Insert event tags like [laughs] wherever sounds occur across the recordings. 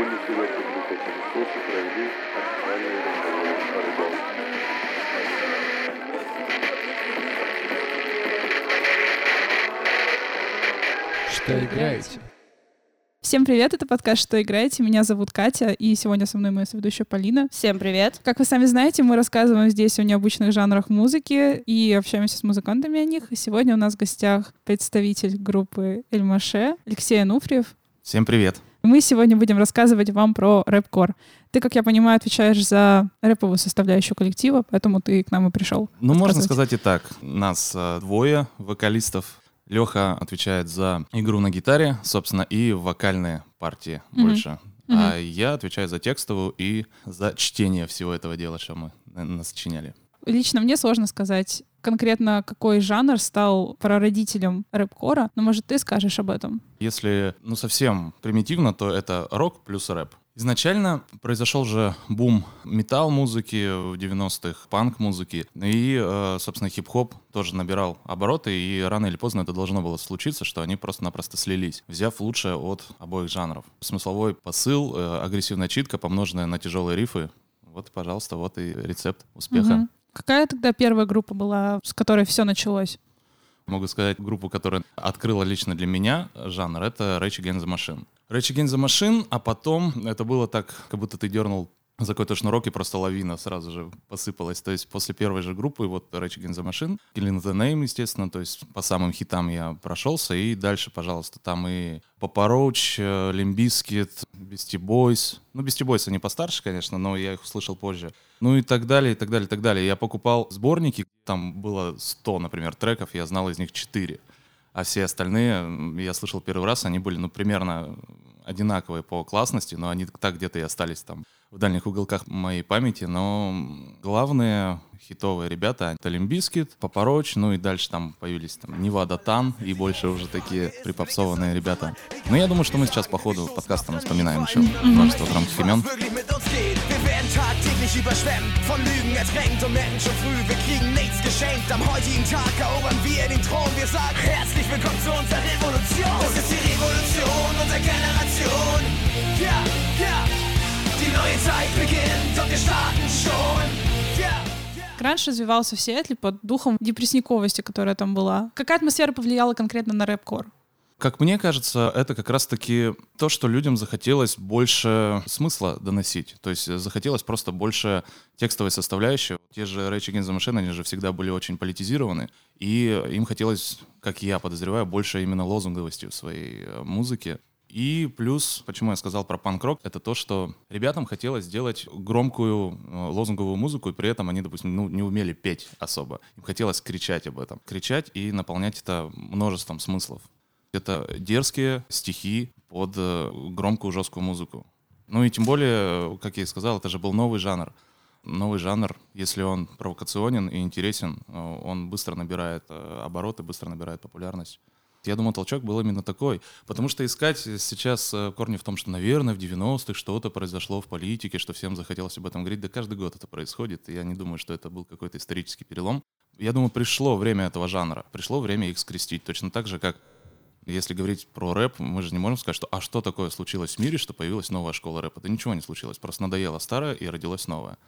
поклонники рэп-группы Пылесосы провели официальный разговор о рыбалке. Что играете? Всем привет, это подкаст «Что играете?». Меня зовут Катя, и сегодня со мной моя соведущая Полина. Всем привет. Как вы сами знаете, мы рассказываем здесь о необычных жанрах музыки и общаемся с музыкантами о них. И сегодня у нас в гостях представитель группы Эльмаше Алексей Ануфриев. Всем привет. Мы сегодня будем рассказывать вам про рэп-кор. Ты, как я понимаю, отвечаешь за рэповую составляющую коллектива, поэтому ты к нам и пришел. Ну, можно сказать и так. Нас э, двое вокалистов. Леха отвечает за игру на гитаре, собственно, и вокальные партии Мгм. больше. Мгм. А я отвечаю за текстовую и за чтение всего этого дела, что мы э, насочиняли. Лично мне сложно сказать конкретно, какой жанр стал прародителем рэп-кора, но, может, ты скажешь об этом? Если, ну, совсем примитивно, то это рок плюс рэп. Изначально произошел же бум металл-музыки в 90-х, панк-музыки, и, э, собственно, хип-хоп тоже набирал обороты, и рано или поздно это должно было случиться, что они просто-напросто слились, взяв лучшее от обоих жанров. Смысловой посыл, э, агрессивная читка, помноженная на тяжелые рифы. Вот, пожалуйста, вот и рецепт успеха. Мгм. Какая тогда первая группа была, с которой все началось? Могу сказать группу, которая открыла лично для меня жанр, это Rage Against the Machine. Rage Against the Machine, а потом это было так, как будто ты дернул за какой-то шнурок, и просто лавина сразу же посыпалась. То есть после первой же группы, вот Rage Against the Machine, Killing the Name, естественно, то есть по самым хитам я прошелся, и дальше, пожалуйста, там и э, Limp Bizkit, Beastie Boys. Ну, Beastie Boys они постарше, конечно, но я их услышал позже. Ну и так далее, и так далее, и так далее. Я покупал сборники, там было 100, например, треков, я знал из них 4. А все остальные, я слышал первый раз, они были, ну, примерно одинаковые по классности, но они так где-то и остались там в дальних уголках моей памяти. Но главные хитовые ребята — это Limp Bizkit, Papa Roach, ну и дальше там появились там Nevada Tan и больше уже такие припопсованные ребята. Но я думаю, что мы сейчас по ходу подкаста вспоминаем еще множество громких имен. tagtäglich überschwemmt, von Lügen ertränkt und merken schon früh, wir kriegen nichts geschenkt. Am heutigen Tag erobern wir den Thron, wir sagen herzlich willkommen zu unserer Revolution. Das ist die Revolution unserer Generation. Ja, ja, die neue Zeit beginnt und wir starten schon. Ja. Гранж развивался в Сиэтле под духом депрессниковости, которая там была. Какая атмосфера повлияла конкретно на рэп-кор? Как мне кажется, это как раз-таки то, что людям захотелось больше смысла доносить. То есть захотелось просто больше текстовой составляющей. Те же Rage Against the Machine, они же всегда были очень политизированы. И им хотелось, как я подозреваю, больше именно лозунговости в своей э, музыке. И плюс, почему я сказал про панк-рок, это то, что ребятам хотелось сделать громкую э, лозунговую музыку, и при этом они, допустим, ну, не умели петь особо. Им хотелось кричать об этом. Кричать и наполнять это множеством смыслов. Это дерзкие стихи под э, громкую жесткую музыку. Ну и тем более, как я и сказал, это же был новый жанр. Новый жанр, если он провокационен и интересен, э, он быстро набирает обороты, быстро набирает популярность. Я думаю, толчок был именно такой. Потому что искать сейчас э, корни в том, что, наверное, в 90-х что-то произошло в политике, что всем захотелось об этом говорить. Да каждый год это происходит. И я не думаю, что это был какой-то исторический перелом. Я думаю, пришло время этого жанра. Пришло время их скрестить. Точно так же, как если говорить про рэп, мы же не можем сказать, что а что такое случилось в мире, что появилась новая школа рэпа. Да ничего не случилось. Просто надоело старое и родилось новое.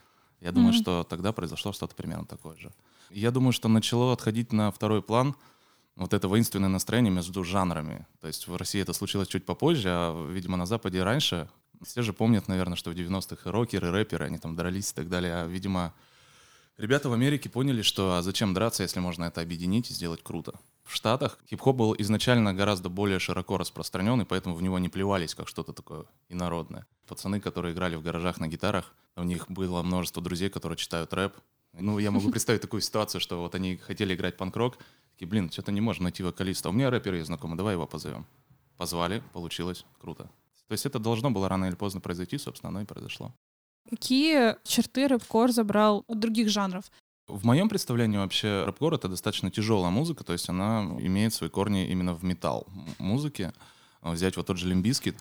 Я думаю, что тогда произошло что-то примерно такое же. Я думаю, что начало отходить на второй план вот это воинственное настроение между жанрами. То есть в России это случилось чуть попозже, а, видимо, на Западе раньше. Все же помнят, наверное, что в 90-х и рокеры, и рэперы, они там дрались и так далее. А, видимо, ребята в Америке поняли, что а зачем драться, если можно это объединить и сделать круто. В Штатах хип-хоп был изначально гораздо более широко распространен, и поэтому в него не плевались как что-то такое инородное. Пацаны, которые играли в гаражах на гитарах, у них было множество друзей, которые читают рэп. Ну, я могу представить такую ситуацию, что вот они хотели играть панк-рок, такие, блин, что-то не можем найти вокалиста. У меня рэпер есть знакомый, давай его позовем. Позвали, получилось, круто. То есть это должно было рано или поздно произойти, собственно, оно и произошло. Какие черты рэп-кор забрал от других жанров? В моем представлении вообще рэп-кор — это достаточно тяжелая музыка, то есть она имеет свои корни именно в металл музыке. Взять вот тот же Limp Bizkit,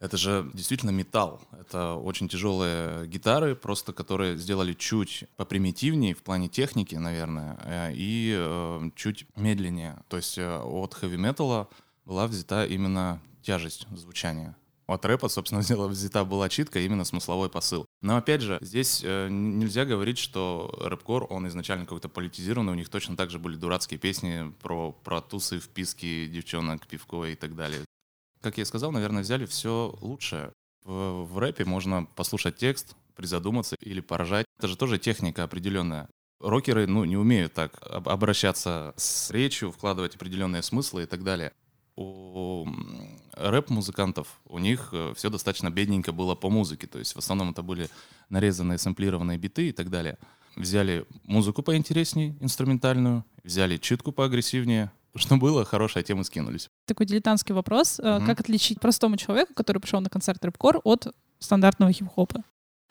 это же действительно металл. Это очень тяжелые гитары, просто которые сделали чуть попримитивнее в плане техники, наверное, э, и э, чуть медленнее. То есть э, от хэви-металла была взята именно тяжесть звучания. От рэпа, собственно, [laughs] взяла- взята была читка, именно смысловой посыл. Но опять же, здесь э, нельзя говорить, что рэпкор, он изначально какой-то политизированный, у них точно так же были дурацкие песни про, про тусы, вписки девчонок, пивко и так далее. Как я и сказал, наверное, взяли все лучшее. В, в рэпе можно послушать текст, призадуматься или поражать. Это же тоже техника определенная. Рокеры, ну, не умеют так об- обращаться с речью, вкладывать определенные смыслы и так далее. У рэп-музыкантов, у них все достаточно бедненько было по музыке. То есть в основном это были нарезанные, сэмплированные биты и так далее. Взяли музыку поинтереснее, инструментальную, взяли читку поагрессивнее. Что было, хорошая тема скинулись. Такой дилетантский вопрос. Мгм. Как отличить простому человеку, который пришел на концерт рэпкор, от стандартного хип-хопа?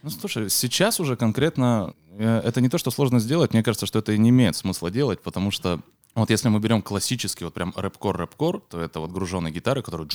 Ну, слушай, сейчас уже конкретно э, это не то, что сложно сделать. Мне кажется, что это и не имеет смысла делать, потому что вот если мы берем классический вот прям рэпкор рэпкор, то это вот груженные гитары, которые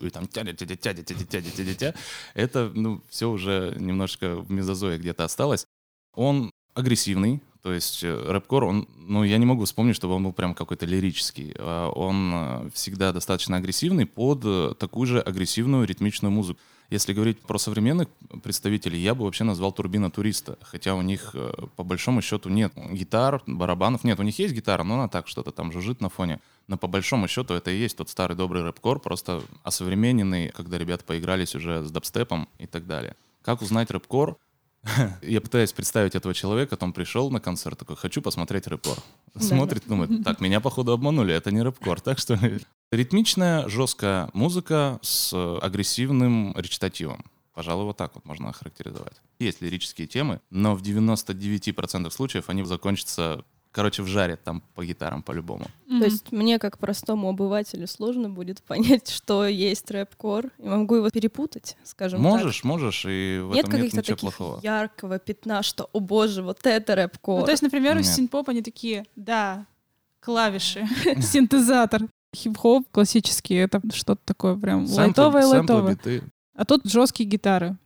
и там тядя тядя тядя тядя тядя тядя тя это ну все уже немножко в мезозое где-то осталось. Он агрессивный, то есть э, рэпкор, он, ну, я не могу вспомнить, чтобы он был прям какой-то лирический. А Он э, всегда достаточно агрессивный под э, такую же агрессивную ритмичную музыку. Если говорить про современных представителей, я бы вообще назвал Турбина Туриста, хотя у них э, по большому счету нет гитар, барабанов, нет, у них есть гитара, но она так что-то там жужжит на фоне. Но по большому счету это и есть тот старый добрый рэпкор, просто осовремененный, когда ребята поигрались уже с дабстепом и так далее. Как узнать рэпкор? [laughs] Я пытаюсь представить этого человека, он пришел на концерт, такой, хочу посмотреть рэпкор. Смотрит, думает, так, меня походу обманули, это не рэпкор, так что... Ритмичная, жесткая музыка с агрессивным речитативом. Пожалуй, вот так вот можно охарактеризовать. Есть лирические темы, но в 99% случаев они закончатся, короче, в жаре там по гитарам по-любому. То есть мне, как простому обывателю, сложно будет [laughs] понять, что есть рэп-кор. И могу его перепутать, скажем так. Можешь, можешь, и в Нет этом нет каких-то ничего таких плохого. яркого пятна, что, о боже, вот это рэп-кор. Ну, то есть, например, у Нет. синт-поп они такие, да, клавиши, [laughs] [laughs] синтезатор. Хип-хоп классический, это что-то такое прям Сэмплы- лайтовое, сэмплы, лайтовое. биты. А тут жесткие гитары.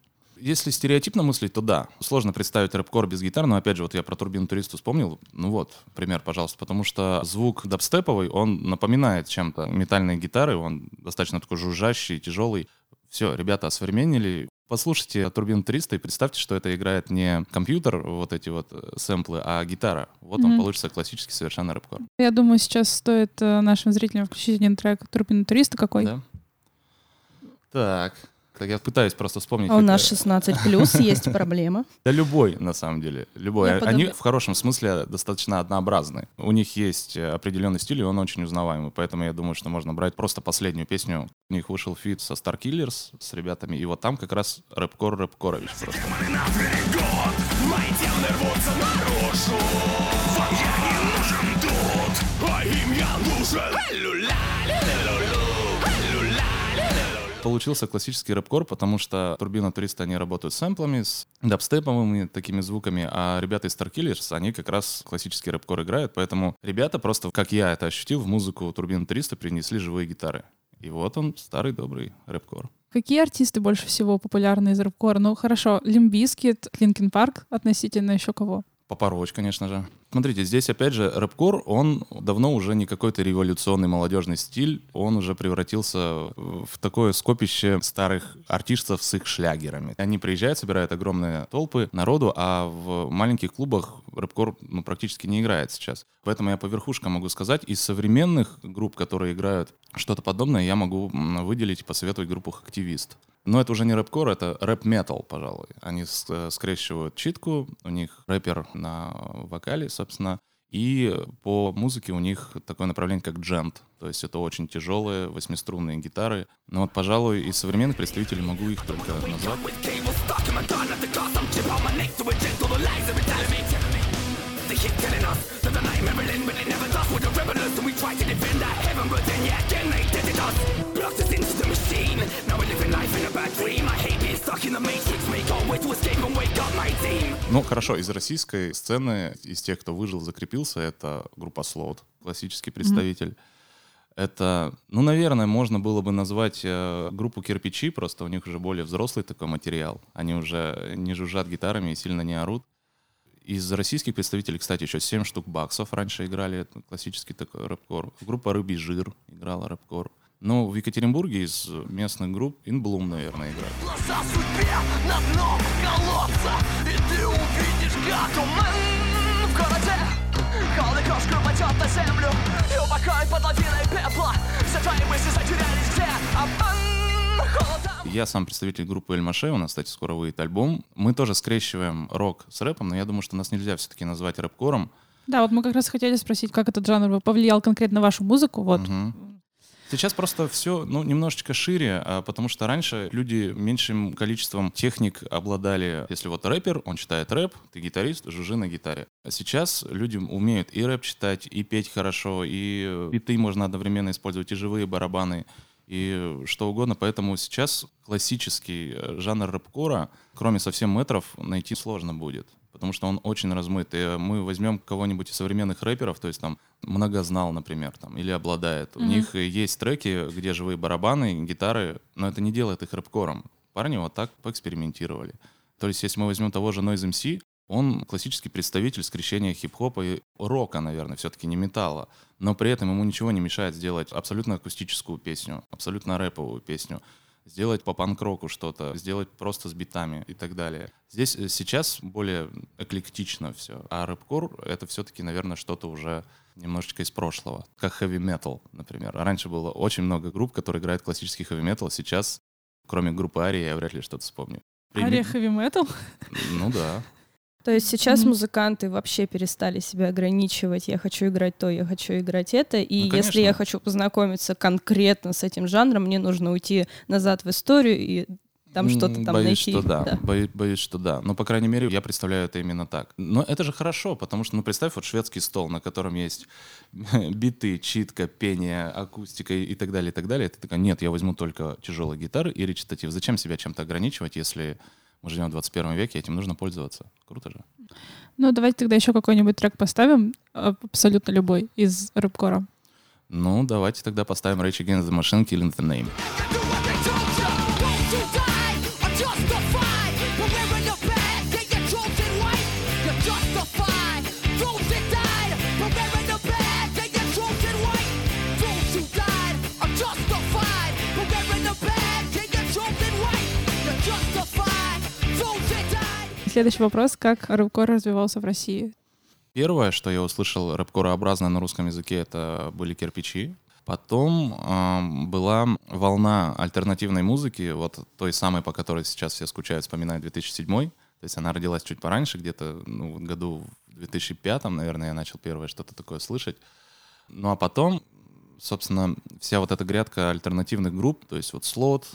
Если стереотипно мыслить, то да. Сложно представить рэпкор без гитар, но опять же, вот я про турбину туристу вспомнил. Ну вот, пример, пожалуйста. Потому что звук дабстеповый, он напоминает чем-то метальные гитары, он достаточно такой жужжащий, тяжелый. Все, ребята осовременили. Послушайте турбину 300 и представьте, что это играет не компьютер, вот эти вот э, сэмплы, а гитара. Вот он Мгм. получится классический совершенно рэпкор. Я думаю, сейчас стоит э, нашим зрителям включить один трек Турбина Туриста какой. Да? Так. Так я пытаюсь просто вспомнить. А у нас какая- 16 плюс есть проблема. [laughs] Да любой, на самом деле. Любой. Я Они в хорошем смысле достаточно однообразны. У них есть определенный стиль, и он очень узнаваемый. Поэтому я думаю, что можно брать просто последнюю песню. У них вышел фит со Starkillers, с ребятами. И вот там как раз рэпкор Рэпкорович просто. Получился классический рэпкор, потому что Турбина Туриста, они работают с сэмплами, с дабстеповыми такими звуками, а ребята из Starkillers, они как раз классический рэпкор играют, поэтому ребята просто, как я это ощутил, в музыку Турбина Туриста принесли живые гитары. И вот он, старый добрый рэпкор. Какие артисты больше всего популярны из рэпкора? Ну, хорошо, Limp Bizkit, Linkin Park относительно еще кого? Papa Roach, конечно же. Смотрите, здесь опять же рэпкор, он давно уже не какой-то революционный молодежный стиль, он уже превратился в такое скопище старых артистов с их шлягерами. Они приезжают, собирают огромные толпы народу, а в маленьких клубах рэпкор ну, практически не играет сейчас. Поэтому я по верхушкам могу сказать, из современных групп, которые играют что-то подобное, я могу выделить и посоветовать группу «Активист». Но это уже не рэпкор, это рэп-метал, пожалуй. Они э, скрещивают читку, у них рэпер на вокале, собственно, и по музыке у них такое направление, как джент. То есть это очень тяжелые восьмиструнные гитары. Но вот, пожалуй, из современных представителей могу их только назвать. Ну, хорошо, из российской сцены, из тех, кто выжил, закрепился, это группа Слот, классический представитель. Это, ну, наверное, можно было бы назвать э, группу Кирпичи, просто у них уже более взрослый такой материал. Они уже не жужжат гитарами и сильно не орут. Из российских представителей, кстати, еще 7 штук баксов раньше играли, классический такой рэпкор. Группа Рыбий Жир играла рэпкор. Ну, в Екатеринбурге из местных групп Инблум, наверное, играет. Землю. Под лавиной пепла. Все твои мысли затерялись где? Обман, Я сам представитель группы Эльмаше, у нас, кстати, скоро выйдет альбом. Мы тоже скрещиваем рок с рэпом, но я думаю, что нас нельзя все-таки назвать рэп-кором. Да, вот мы как раз хотели спросить, как этот жанр повлиял конкретно на вашу музыку. Вот. Мгм. Сейчас просто все ну, немножечко шире, а, потому что раньше люди меньшим количеством техник обладали. Если вот рэпер, он читает рэп, ты гитарист, жужжи на гитаре. А сейчас люди умеют и рэп читать, и петь хорошо, и э, биты можно одновременно использовать, и живые барабаны, и что угодно. Поэтому сейчас классический э, жанр рэпкора, кроме совсем метров, найти сложно будет. Потому что он очень размыт. И мы возьмем кого-нибудь из современных рэперов, то есть там многознал, например, там, или обладает. У Мгм. них э, есть треки, где живые барабаны, гитары, но это не делает их рэпкором. Парни вот так поэкспериментировали. То есть, если мы возьмем того же Noise MC, он классический представитель скрещения хип-хопа и рока, наверное, все-таки не металла. Но при этом ему ничего не мешает сделать абсолютно акустическую песню, абсолютно рэповую песню, сделать по панк-року что-то, сделать просто с битами и так далее. Здесь э, сейчас более эклектично все. А рэпкор — это все-таки, наверное, что-то уже немножечко из прошлого. Как heavy metal, например. Раньше было очень много групп, которые играют классический heavy metal. Сейчас, кроме группы Ария, я вряд ли что-то вспомню. Ария хэви метал. Ну да. То есть сейчас Мгм. музыканты вообще перестали себя ограничивать. Я хочу играть то, я хочу играть это. И Ну, если я хочу познакомиться конкретно с этим жанром, мне нужно уйти назад в историю и там что-то там боюсь, найти. Что да. Да. Бою- боюсь, что да. Но, по крайней мере, я представляю это именно так. Но это же хорошо, потому что, ну, представь вот шведский стол, на котором есть [laughs] биты, читка, пение, акустика и так далее, и так далее. Ты такая, нет, я возьму только тяжелые гитары и речитатив. Зачем себя чем-то ограничивать, если мы живем в 21 веке, этим нужно пользоваться. Круто же. Ну, давайте тогда еще какой-нибудь трек поставим, а, абсолютно любой, из рэпкора. Ну, давайте тогда поставим Rage Against the Machine, Killing the Name. Следующий вопрос. Как рэпкор развивался в России? Первое, что я услышал рэпкорообразное на русском языке, это были кирпичи. Потом ам, была волна альтернативной музыки, вот той самой, по которой сейчас все скучают, вспоминают 2007. То есть она родилась чуть пораньше, где-то ну, году в 2005, наверное, я начал первое что-то такое слышать. Ну а потом, собственно, вся вот эта грядка альтернативных групп, то есть вот Слот,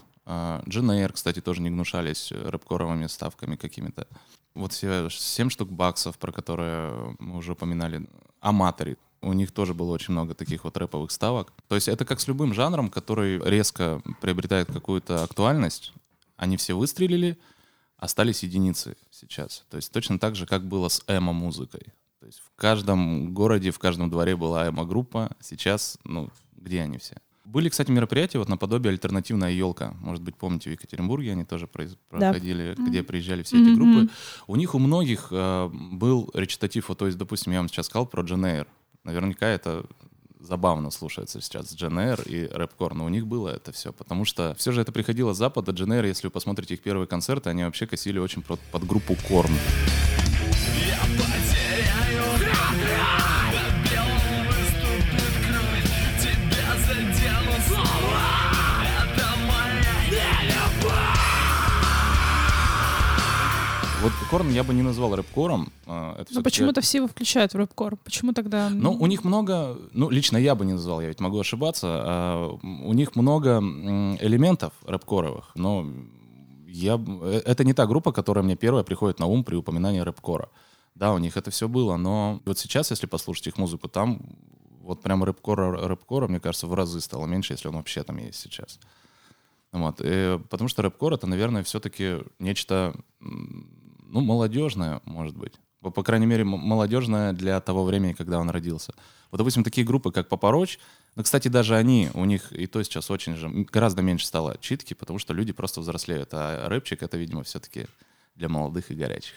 Дженейр, кстати, тоже не гнушались э, рэпкоровыми ставками какими-то. Вот все 7 штук баксов, про которые мы уже упоминали, Аматори. У них тоже было очень много таких вот рэповых ставок. То есть это как с любым жанром, который резко приобретает какую-то актуальность. Они все выстрелили, остались единицы сейчас. То есть точно так же, как было с эмо-музыкой. То есть в каждом городе, в каждом дворе была эмо-группа. Сейчас, ну, где они все? Были, кстати, мероприятия вот наподобие альтернативная елка. Может быть, помните, в Екатеринбурге они тоже произ- Да. проходили, где приезжали все эти Мгм. группы. У них у многих э, был речитатив, вот, то есть, допустим, я вам сейчас сказал про Джен Эйр. Наверняка это забавно слушается сейчас Джен Эйр и рэпкор, но у них было это все, потому что все же это приходило с запада. Джен Эйр, если вы посмотрите их первые концерты, они вообще косили очень под, под группу Корн. Вот Корн я бы не назвал рэпкором. э, это Ну, почему-то все его включают в рэпкор. Почему тогда... Ну, у них много, ну, лично я бы не назвал, я ведь могу ошибаться, а, у них много элементов рэпкоровых, но я, э, это не та группа, которая мне первая приходит на ум при упоминании рэпкора. Да, у них это все было, но вот сейчас, если послушать их музыку, там вот прям рэпкора, рэпкора, мне кажется, в разы стало меньше, если он вообще там есть сейчас. Вот. э, потому что рэпкор это, наверное, все-таки нечто, ну, молодежное, может быть. По, крайней мере, м- молодежное для того времени, когда он родился. Вот, допустим, такие группы, как Папороч, ну, кстати, даже они, у них и то сейчас очень же, гораздо меньше стало читки, потому что люди просто взрослеют, а рэпчик это, видимо, все-таки для молодых и горячих.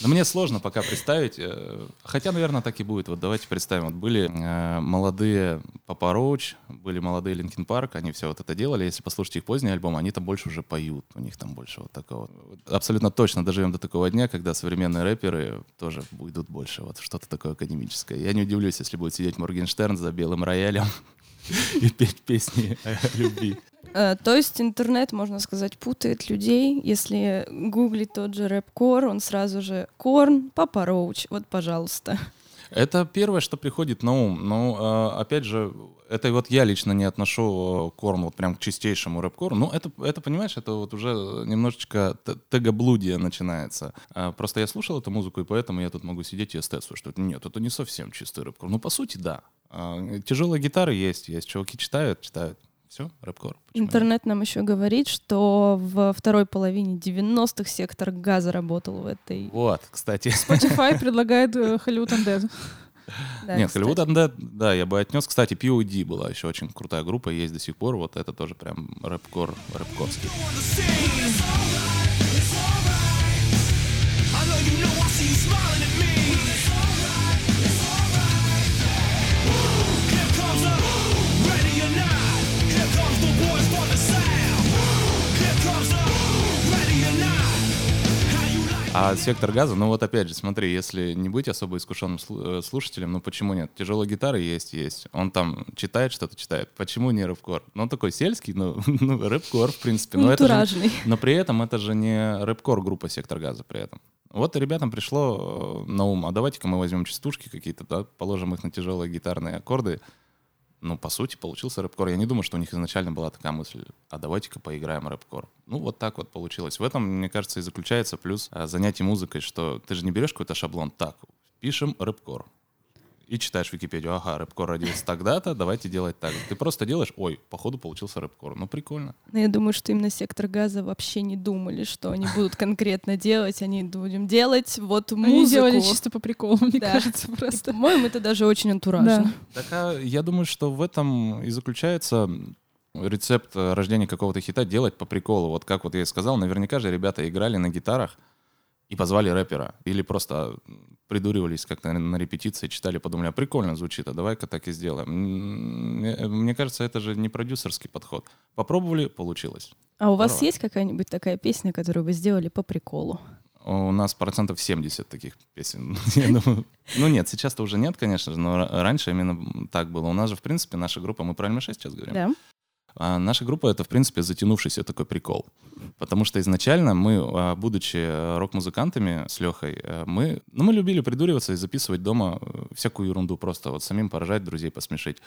Но мне сложно пока представить, э, хотя, наверное, так и будет. Вот давайте представим, вот были э, молодые Papa Roach, были молодые Linkin Park, они все вот это делали. Если послушать их поздний альбом, они там больше уже поют, у них там больше вот такого. Абсолютно точно доживем до такого дня, когда современные рэперы тоже уйдут больше вот что-то такое академическое. Я не удивлюсь, если будет сидеть Моргенштерн за белым роялем [laughs] и петь песни о любви. Э, То есть интернет, можно сказать, путает людей. Если гуглить тот же рэп-кор, он сразу же «Korn», «Papa Roach». Вот, пожалуйста. Это первое, что приходит на ум. Но, э, опять же, это вот я лично не отношу э, корм вот прям к чистейшему рэп-кору. Ну, это, это, понимаешь, это вот уже немножечко тегоблудие начинается. А, Просто я слушал эту музыку, и поэтому я тут могу сидеть и эстетствую, что это- нет, это не совсем чистый рэп-кор. Ну, по сути, да. А, Тяжелые гитары есть, есть чуваки читают, читают. Все, рэп-кор. Нет? Интернет нам еще говорит, что во второй половине 90-х сектор газа работал в этой... Вот, кстати. Spotify [laughs] предлагает э, Hollywood Undead. [laughs] Да, Нет, кстати. Hollywood Undead, да, я бы отнес. Кстати, POD была еще очень крутая группа, есть до сих пор. Вот это тоже прям рэп-кор, рэп-корский. You know I see you smiling at me. А сектор газа, ну вот опять же, смотри, если не быть особо искушенным э, слушателем, ну почему нет? Тяжелая гитара есть, есть. Он там читает что-то, читает. Почему не рэп-кор? Ну он такой сельский, ну, [laughs] ну рэп-кор, в принципе. Но, это же- но при этом это же не рэп-кор группа сектор газа при этом. Вот ребятам пришло э, на ум, а давайте-ка мы возьмем частушки какие-то, да, положим их на тяжелые гитарные аккорды. Ну, по сути, получился рэп-кор. Я не думаю, что у них изначально была такая мысль, а давайте-ка поиграем рэп-кор. Ну, вот так вот получилось. В этом, мне кажется, и заключается плюс а, занятий музыкой, что ты же не берешь какой-то шаблон, так, пишем рэп-кор. И читаешь Википедию, ага, рэп-кор родился тогда-то, давайте делать так. Ты просто делаешь, ой, походу получился рэп-кор. Ну, прикольно. Но я думаю, что именно сектор газа вообще не думали, что они [laughs] будут конкретно делать. Они будем делать вот Они музыку. делали чисто по приколу, мне Да. кажется, просто. По-моему, это даже очень антуражно. Так а я думаю, что в этом и заключается рецепт э, рождения какого-то хита делать по приколу. Вот как вот я и сказал, наверняка же ребята играли на гитарах и позвали рэпера. Или просто придуривались как-то на репетиции, читали, подумали, а прикольно звучит, а давай-ка так и сделаем. М, Мне, мне кажется, это же не продюсерский подход. Попробовали, получилось. А у вас Здорово. есть какая-нибудь такая песня, которую вы сделали по приколу? У нас процентов 70 таких песен. [laughs] Ну нет, сейчас-то уже нет, конечно же, но ра- раньше именно так было. У нас же, в принципе, наша группа, мы про МШ сейчас говорим. А наша группа — это, в принципе, затянувшийся такой прикол. Потому что изначально мы, а, будучи э, рок-музыкантами с Лехой, э, мы, ну, мы любили придуриваться и записывать дома э, всякую ерунду, просто вот самим поражать, друзей посмешить.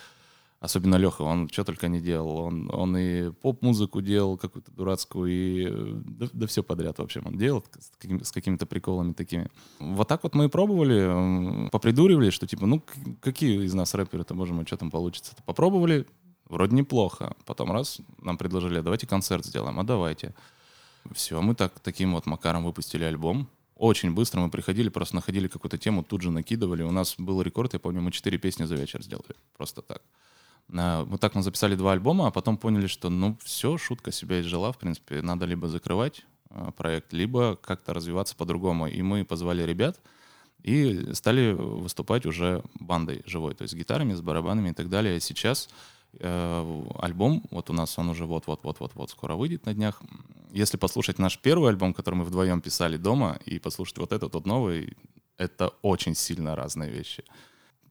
Особенно Леха, он что только не делал. Он, он и поп-музыку делал какую-то дурацкую, и да, да все подряд, в общем, он делал с, какими- с какими-то приколами такими. Вот так вот мы и пробовали, попридуривали, что типа, ну, какие из нас рэперы-то можем, а что там получится? Попробовали, вроде неплохо. Потом раз, нам предложили, «А давайте концерт сделаем, а давайте. Все, мы так, таким вот макаром выпустили альбом. Очень быстро мы приходили, просто находили какую-то тему, тут же накидывали. У нас был рекорд, я помню, мы четыре песни за вечер сделали. Просто так. А, Вот так мы записали два альбома, а потом поняли, что ну все, шутка себя изжила, в принципе, надо либо закрывать а, проект, либо как-то развиваться по-другому. И мы позвали ребят и стали выступать уже бандой живой, то есть с гитарами, с барабанами и так далее. Сейчас альбом, вот у нас он уже вот-вот-вот-вот-вот скоро выйдет на днях. Если послушать наш первый альбом, который мы вдвоем писали дома, и послушать вот этот вот новый, это очень сильно разные вещи.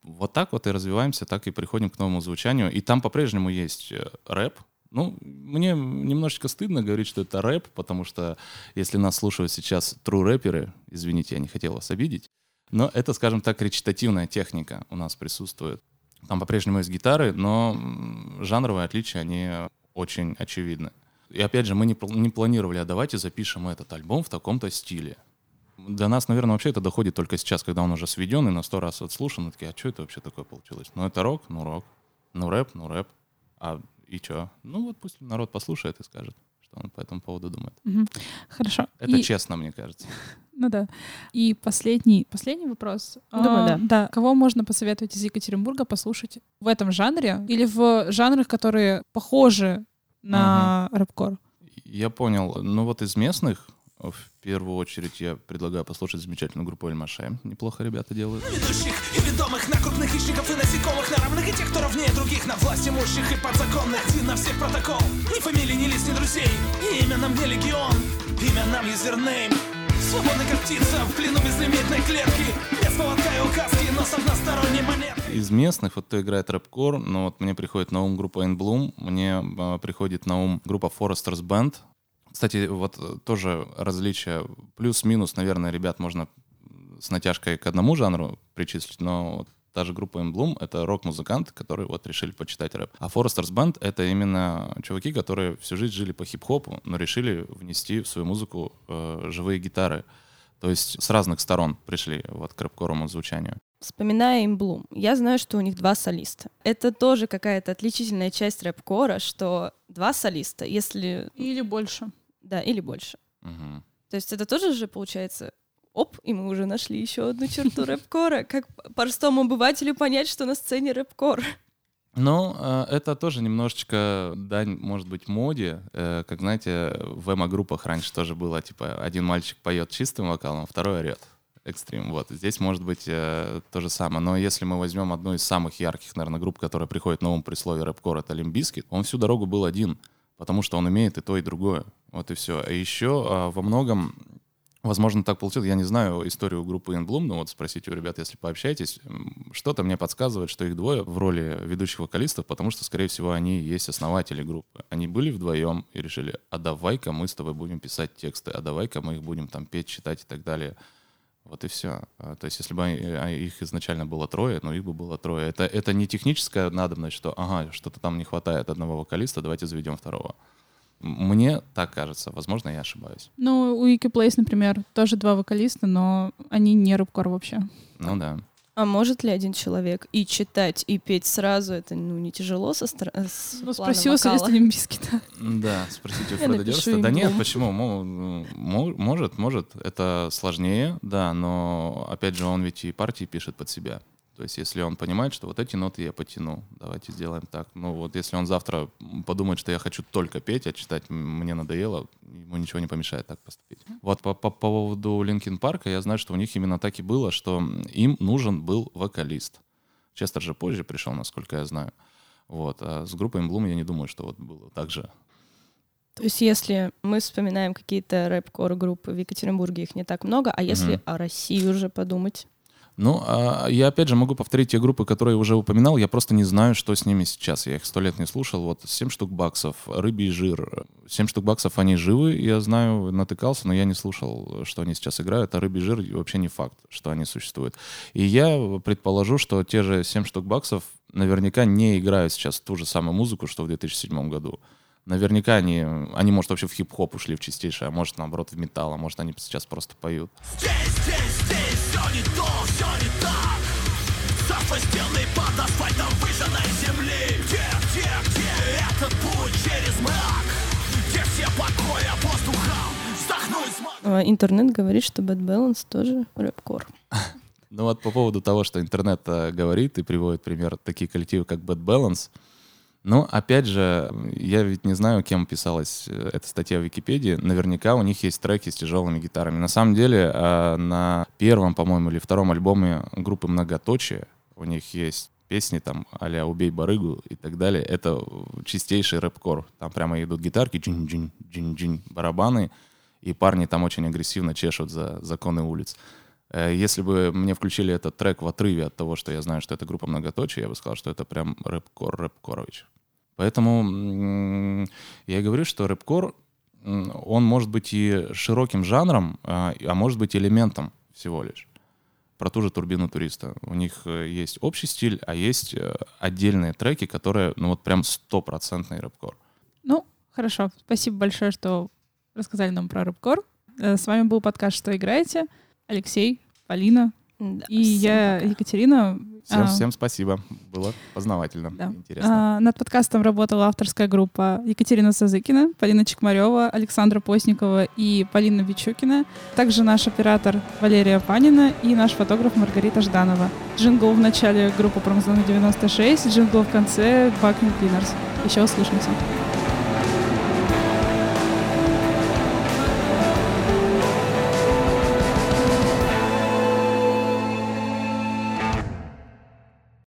Вот так вот и развиваемся, так и приходим к новому звучанию. И там по-прежнему есть э, рэп. Ну, мне немножечко стыдно говорить, что это рэп, потому что если нас слушают сейчас true рэперы, извините, я не хотел вас обидеть, но это, скажем так, речитативная техника у нас присутствует. Там по-прежнему есть гитары, но жанровые отличия, они очень очевидны. И опять же, мы не, не планировали, а давайте запишем этот альбом в таком-то стиле. До нас, наверное, вообще это доходит только сейчас, когда он уже сведен и на сто раз отслушан. И такие, а что это вообще такое получилось? Ну, это рок, ну, рок. Ну, рэп, ну, рэп. А и что? Ну, вот пусть народ послушает и скажет, что он по этому поводу думает. Мгм. Хорошо. Это И- честно, мне кажется. Ну да. И последний, последний вопрос. Думаю, А, да. Кого можно посоветовать из Екатеринбурга послушать в этом жанре или в жанрах, которые похожи на рэпкор? Я понял. Ну, вот из местных В первую очередь я предлагаю послушать замечательную группу Эльмаше. Неплохо ребята делают. Ведущих и ведомых на крупных хищников и насекомых На равных и тех, кто ровнее других На власть имущих и подзаконных Один на всех протокол Ни фамилии, ни лиц, ни друзей И имя нам не легион Имя нам юзернейм Свободный как птица В плену безлимитной клетки. Без поводка и указки Но с односторонней монеткой Из местных, вот кто играет рэп-кор, ну вот мне приходит на ум группа In Bloom, мне а, приходит на ум группа Foresters Band. Кстати, вот э, тоже различия, плюс-минус, наверное, ребят можно с натяжкой к одному жанру причислить, но вот та же группа In Bloom — это рок-музыканты, которые вот решили почитать рэп. А Foresters Band — это именно чуваки, которые всю жизнь жили по хип-хопу, но решили внести в свою музыку э, живые гитары. То есть с разных сторон пришли вот к рэп-коровому звучанию. Вспоминая им Блум, я знаю, что у них два солиста. Это тоже какая-то отличительная часть рэп-кора, что два солиста, если... Или больше. Да, или больше. Мгм. То есть это тоже же получается оп, и мы уже нашли еще одну черту [laughs] рэп-кора. Как простому обывателю понять, что на сцене рэп-кор? Ну, э, это тоже немножечко дань, может быть, моде. Э, Как знаете, в эмо-группах раньше тоже было, типа, один мальчик поет чистым вокалом, второй орет. Экстрим. Вот. Здесь может быть э, то же самое. Но если мы возьмем одну из самых ярких, наверное, групп, которая приходит на ум при слове рэп-кор, это Limp Bizkit, он всю дорогу был один, потому что он умеет и то, и другое. Вот и все. А еще а, во многом Возможно, так получилось. Я не знаю историю группы In Bloom, но вот спросите у ребят, если пообщаетесь. Что-то мне подсказывает, что их двое в роли ведущих вокалистов, потому что, скорее всего, они есть основатели группы. Они были вдвоем и решили, а давай-ка мы с тобой будем писать тексты, а давай-ка мы их будем там петь, читать и так далее. Вот и все. То есть, если бы а, их изначально было трое, ну их бы было трое. Это, это не техническая надобность, что, ага, что-то там не хватает одного вокалиста, давайте заведем второго. Мне так кажется. Возможно, я ошибаюсь. Ну, у Ики Плейс, например, тоже два вокалиста, но они не рэп-кор вообще. Ну да. А может ли один человек и читать, и петь сразу? Это ну, не тяжело со стороны. Ну, спроси у солиста Limp Bizkit 'а. Да, спросите у Фреда им Да нет, почему? Мо- мо- Может, может. Это сложнее, да, но опять же он ведь и партии пишет под себя. То есть если он понимает, что вот эти ноты я потяну, давайте сделаем так. Ну вот если он завтра подумает, что я хочу только петь, а читать мне надоело, ему ничего не помешает так поступить. Вот по, по поводу Линкин Парка я знаю, что у них именно так и было, что им нужен был вокалист. Честер же позже пришел, насколько я знаю. Вот. А с группой Bloom я не думаю, что вот было так же. То есть если мы вспоминаем какие-то рэп-кор группы в Екатеринбурге, их не так много, а если Мгм. о России уже подумать? Ну, а я опять же могу повторить те группы, которые уже упоминал. Я просто не знаю, что с ними сейчас. Я их сто лет не слушал. Вот 7 штук баксов, рыбий жир. 7 штук баксов они живы, я знаю, натыкался, но я не слушал, что они сейчас играют. А рыбий жир вообще не факт, что они существуют. И я предположу, что те же 7 штук баксов наверняка не играют сейчас ту же самую музыку, что в 2007 году. Наверняка они, они, может, вообще в хип-хоп ушли в чистейшее, а может, наоборот, в металл, а может, они сейчас просто поют. Здесь, здесь, здесь все не то, все не так стены под асфальтом выжженной земли Где, где, где этот путь через мрак Где все покоя воздухом Вздохнуть смог А, Интернет говорит, что Bad Balance тоже рэп-кор. [laughs] Ну вот по поводу того, что интернет э, говорит и приводит пример такие коллективы, как Bad Balance. Ну, опять же, я ведь не знаю, кем писалась э, эта статья в Википедии. Наверняка у них есть треки с тяжелыми гитарами. На самом деле, э, на первом, по-моему, или втором альбоме группы «Многоточие» у них есть песни там а «Убей барыгу» и так далее. Это чистейший рэп-кор. Там прямо идут гитарки, джин-джин, джин-джин, барабаны, и парни там очень агрессивно чешут за законы улиц. Э, Если бы мне включили этот трек в отрыве от того, что я знаю, что это группа многоточие, я бы сказал, что это прям рэп-кор, рэп-корович. Поэтому я и говорю, что рэп-кор, он может быть и широким жанром, а а может быть элементом всего лишь. Про ту же турбину туриста. У них э, есть общий стиль, а есть э, отдельные треки, которые, ну вот прям стопроцентный рэп-кор. Ну, хорошо. Спасибо большое, что рассказали нам про рэп-кор. Э, С вами был подкаст «Что играете?» Алексей, Полина Да, и я, пока. Екатерина. Всем, А, всем спасибо. Было познавательно, Да. интересно. А, над подкастом работала авторская группа Екатерина Сазыкина, Полина Чекмарева, Александра Постникова и Полина Бичукина. Также наш оператор Валерия Панина и наш фотограф Маргарита Жданова. Джингл в начале группы Промзона 96, джингл в конце Бакнин Клинерс. Еще услышимся.